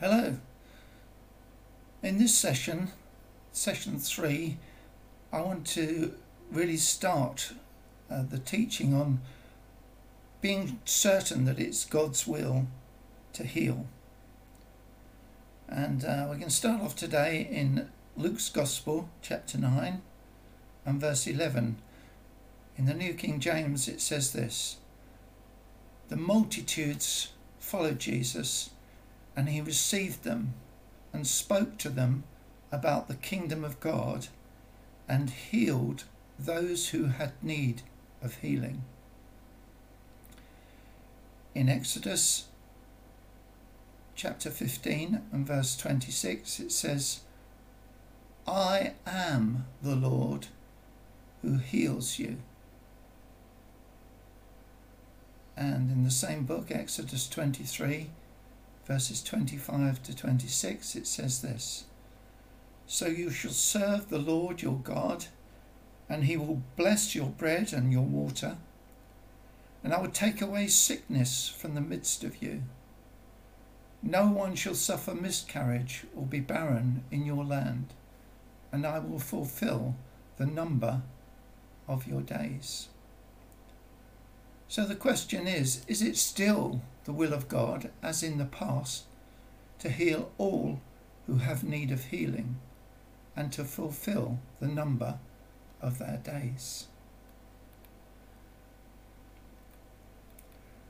Hello. In this session, session three, I want to really start uh, the teaching on being certain that it's God's will to heal. And uh, we can start off today in Luke's Gospel, chapter 9 and verse 11. In the New King James, it says this The multitudes followed Jesus, and he received them and spoke to them about the kingdom of God and healed those who had need of healing. In Exodus chapter 15 and verse 26, it says, I am the Lord who heals you. And in the same book, Exodus 23, verses 25 to 26, it says this So you shall serve the Lord your God, and he will bless your bread and your water, and I will take away sickness from the midst of you. No one shall suffer miscarriage or be barren in your land, and I will fulfill the number of your days. So the question is is it still the will of God, as in the past, to heal all who have need of healing and to fulfill the number of their days?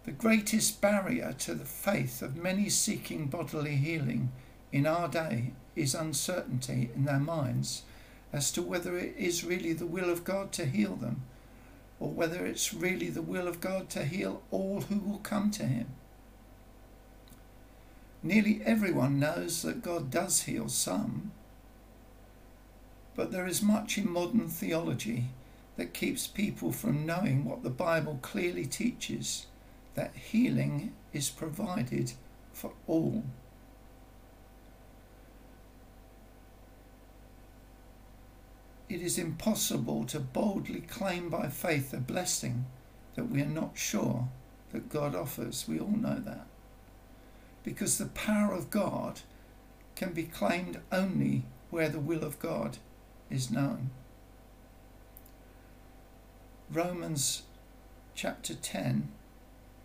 The greatest barrier to the faith of many seeking bodily healing in our day is uncertainty in their minds as to whether it is really the will of God to heal them or whether it's really the will of God to heal all who will come to Him. Nearly everyone knows that God does heal some, but there is much in modern theology that keeps people from knowing what the Bible clearly teaches that healing is provided for all. It is impossible to boldly claim by faith a blessing that we are not sure that God offers. We all know that. Because the power of God can be claimed only where the will of God is known. Romans chapter 10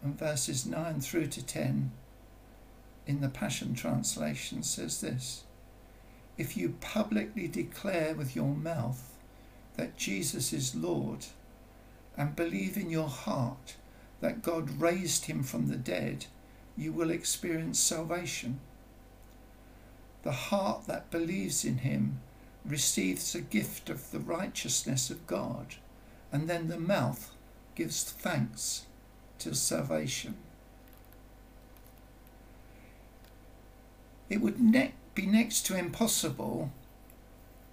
and verses 9 through to 10 in the Passion Translation says this if you publicly declare with your mouth that Jesus is Lord and believe in your heart that God raised him from the dead, you will experience salvation. The heart that believes in him receives a gift of the righteousness of God, and then the mouth gives thanks to salvation. It would ne- be next to impossible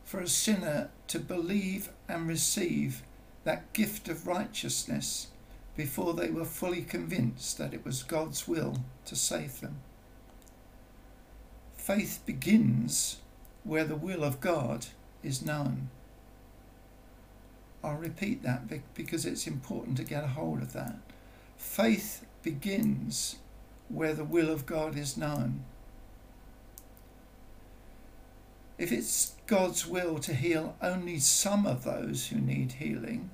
for a sinner to believe and receive that gift of righteousness before they were fully convinced that it was God's will to save them. Faith begins where the will of God is known. I'll repeat that because it's important to get a hold of that. Faith begins where the will of God is known. If it's God's will to heal only some of those who need healing,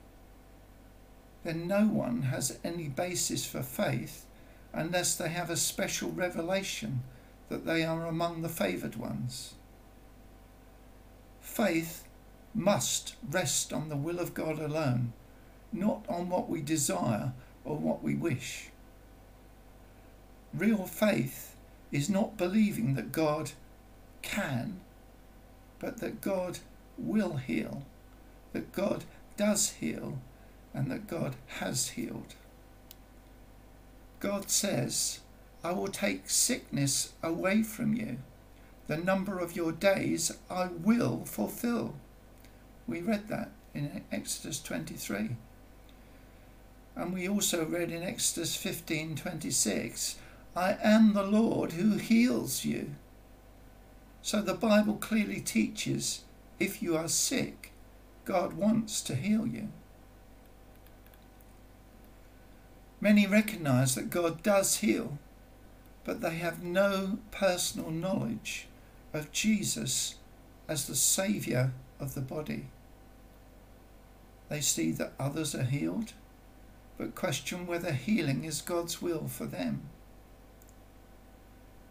then no one has any basis for faith unless they have a special revelation that they are among the favoured ones. Faith must rest on the will of God alone, not on what we desire or what we wish. Real faith is not believing that God can but that God will heal, that God does heal, and that God has healed. God says, I will take sickness away from you. The number of your days I will fulfill. We read that in Exodus 23. And we also read in Exodus 15:26, I am the Lord who heals you. So the Bible clearly teaches if you are sick, God wants to heal you. Many recognize that God does heal, but they have no personal knowledge of Jesus as the Saviour of the body. They see that others are healed, but question whether healing is God's will for them.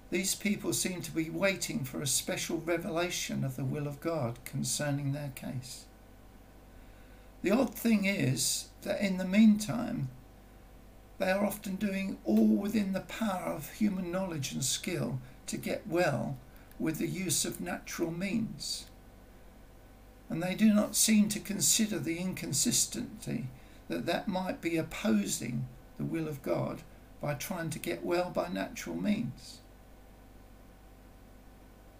These people seem to be waiting for a special revelation of the will of God concerning their case. The odd thing is that in the meantime, they are often doing all within the power of human knowledge and skill to get well with the use of natural means. And they do not seem to consider the inconsistency that that might be opposing the will of God by trying to get well by natural means.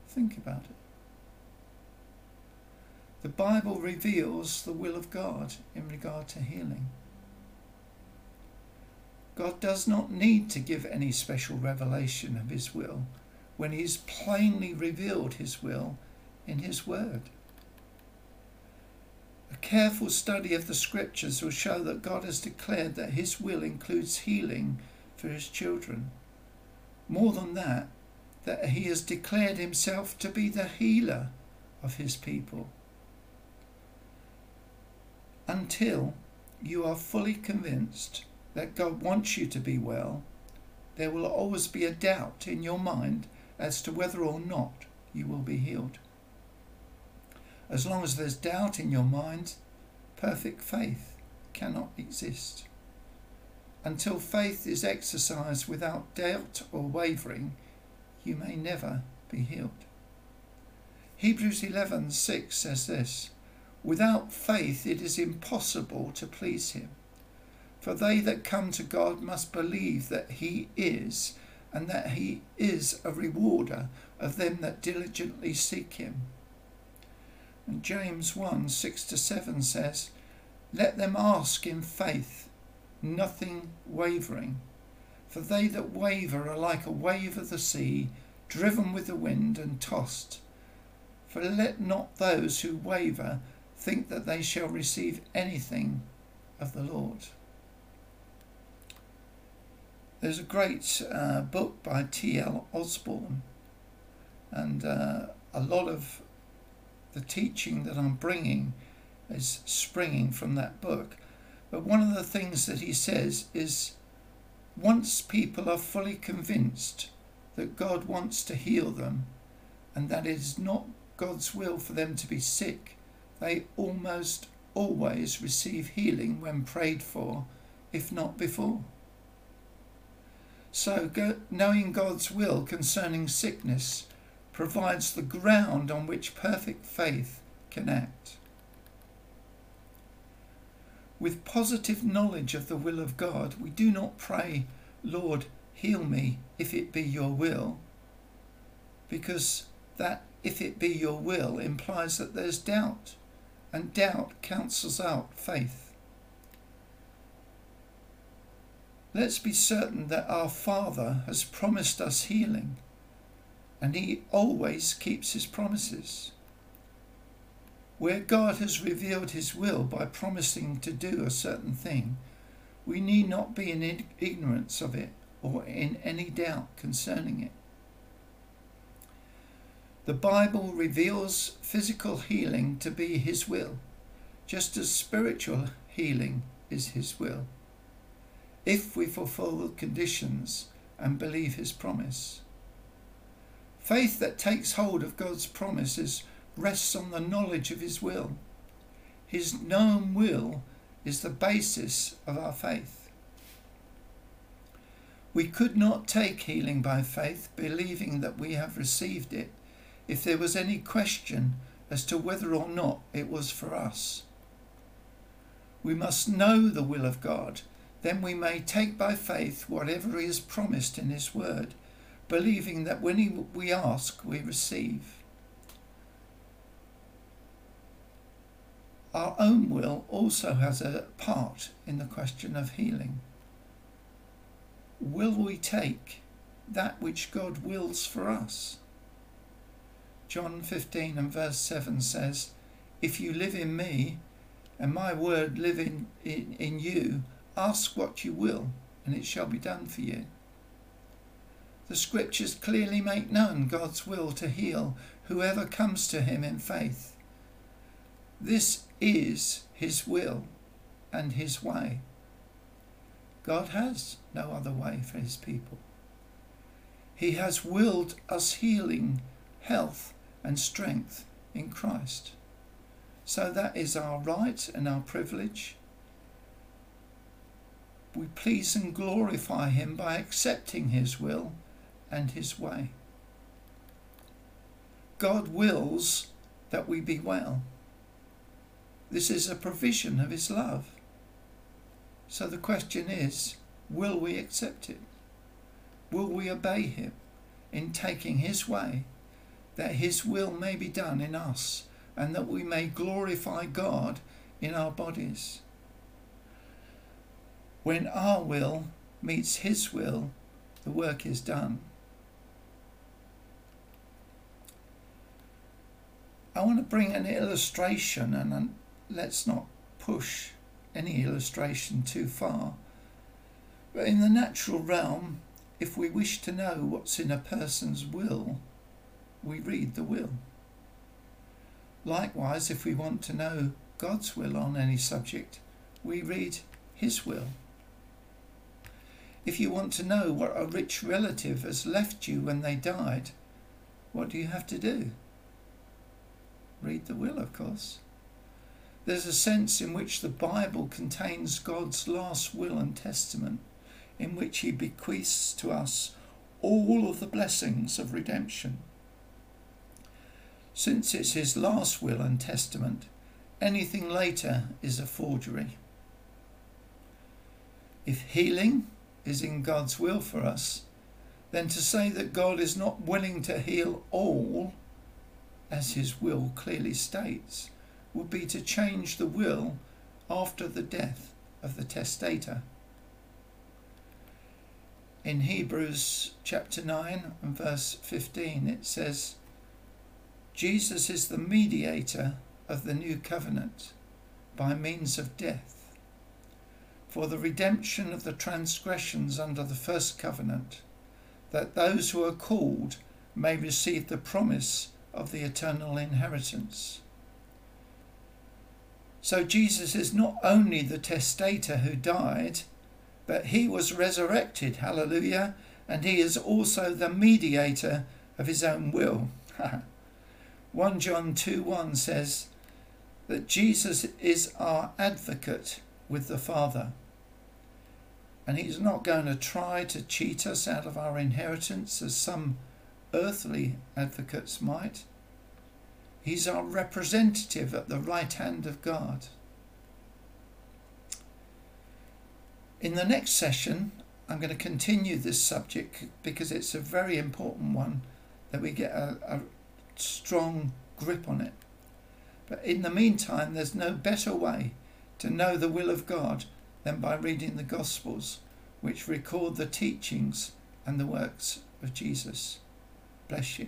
Think about it. The Bible reveals the will of God in regard to healing. God does not need to give any special revelation of his will when he has plainly revealed his will in his word. A careful study of the scriptures will show that God has declared that his will includes healing for his children. More than that, that he has declared himself to be the healer of his people. Until you are fully convinced that God wants you to be well, there will always be a doubt in your mind as to whether or not you will be healed. As long as there's doubt in your mind, perfect faith cannot exist. Until faith is exercised without doubt or wavering, you may never be healed. Hebrews 11:6 says this, without faith it is impossible to please him. For they that come to God must believe that he is, and that he is a rewarder of them that diligently seek him. And James 1 6 to 7 says, Let them ask in faith, nothing wavering. For they that waver are like a wave of the sea, driven with the wind and tossed. For let not those who waver think that they shall receive anything of the Lord. There's a great uh, book by T.L. Osborn, and uh, a lot of the teaching that I'm bringing is springing from that book. But one of the things that he says is once people are fully convinced that God wants to heal them and that it is not God's will for them to be sick, they almost always receive healing when prayed for, if not before. So, knowing God's will concerning sickness provides the ground on which perfect faith can act. With positive knowledge of the will of God, we do not pray, Lord, heal me if it be your will, because that if it be your will implies that there's doubt, and doubt cancels out faith. Let's be certain that our Father has promised us healing, and He always keeps His promises. Where God has revealed His will by promising to do a certain thing, we need not be in ignorance of it or in any doubt concerning it. The Bible reveals physical healing to be His will, just as spiritual healing is His will if we fulfill the conditions and believe his promise. Faith that takes hold of God's promises rests on the knowledge of his will. His known will is the basis of our faith. We could not take healing by faith, believing that we have received it, if there was any question as to whether or not it was for us. We must know the will of God then we may take by faith whatever he has promised in his word, believing that when he, we ask, we receive. Our own will also has a part in the question of healing. Will we take that which God wills for us? John 15 and verse 7 says, If you live in me, and my word live in, in, in you, Ask what you will, and it shall be done for you. The scriptures clearly make known God's will to heal whoever comes to him in faith. This is his will and his way. God has no other way for his people. He has willed us healing, health, and strength in Christ. So that is our right and our privilege. We please and glorify Him by accepting His will and His way. God wills that we be well. This is a provision of His love. So the question is will we accept it? Will we obey Him in taking His way, that His will may be done in us and that we may glorify God in our bodies? When our will meets His will, the work is done. I want to bring an illustration, and let's not push any illustration too far. But in the natural realm, if we wish to know what's in a person's will, we read the will. Likewise, if we want to know God's will on any subject, we read His will. If you want to know what a rich relative has left you when they died, what do you have to do? Read the will, of course. There's a sense in which the Bible contains God's last will and testament in which he bequeaths to us all of the blessings of redemption. Since it's his last will and testament, anything later is a forgery. If healing is in God's will for us, then to say that God is not willing to heal all, as his will clearly states, would be to change the will after the death of the testator. In Hebrews chapter 9 and verse 15, it says, Jesus is the mediator of the new covenant by means of death for the redemption of the transgressions under the first covenant, that those who are called may receive the promise of the eternal inheritance. So Jesus is not only the testator who died, but he was resurrected, hallelujah, and he is also the mediator of his own will. 1 John 2 1 says that Jesus is our advocate with the Father. And he's not going to try to cheat us out of our inheritance as some earthly advocates might. He's our representative at the right hand of God. In the next session, I'm going to continue this subject because it's a very important one that we get a, a strong grip on it. But in the meantime, there's no better way to know the will of God than by reading the Gospels, which record the teachings and the works of Jesus. Bless you.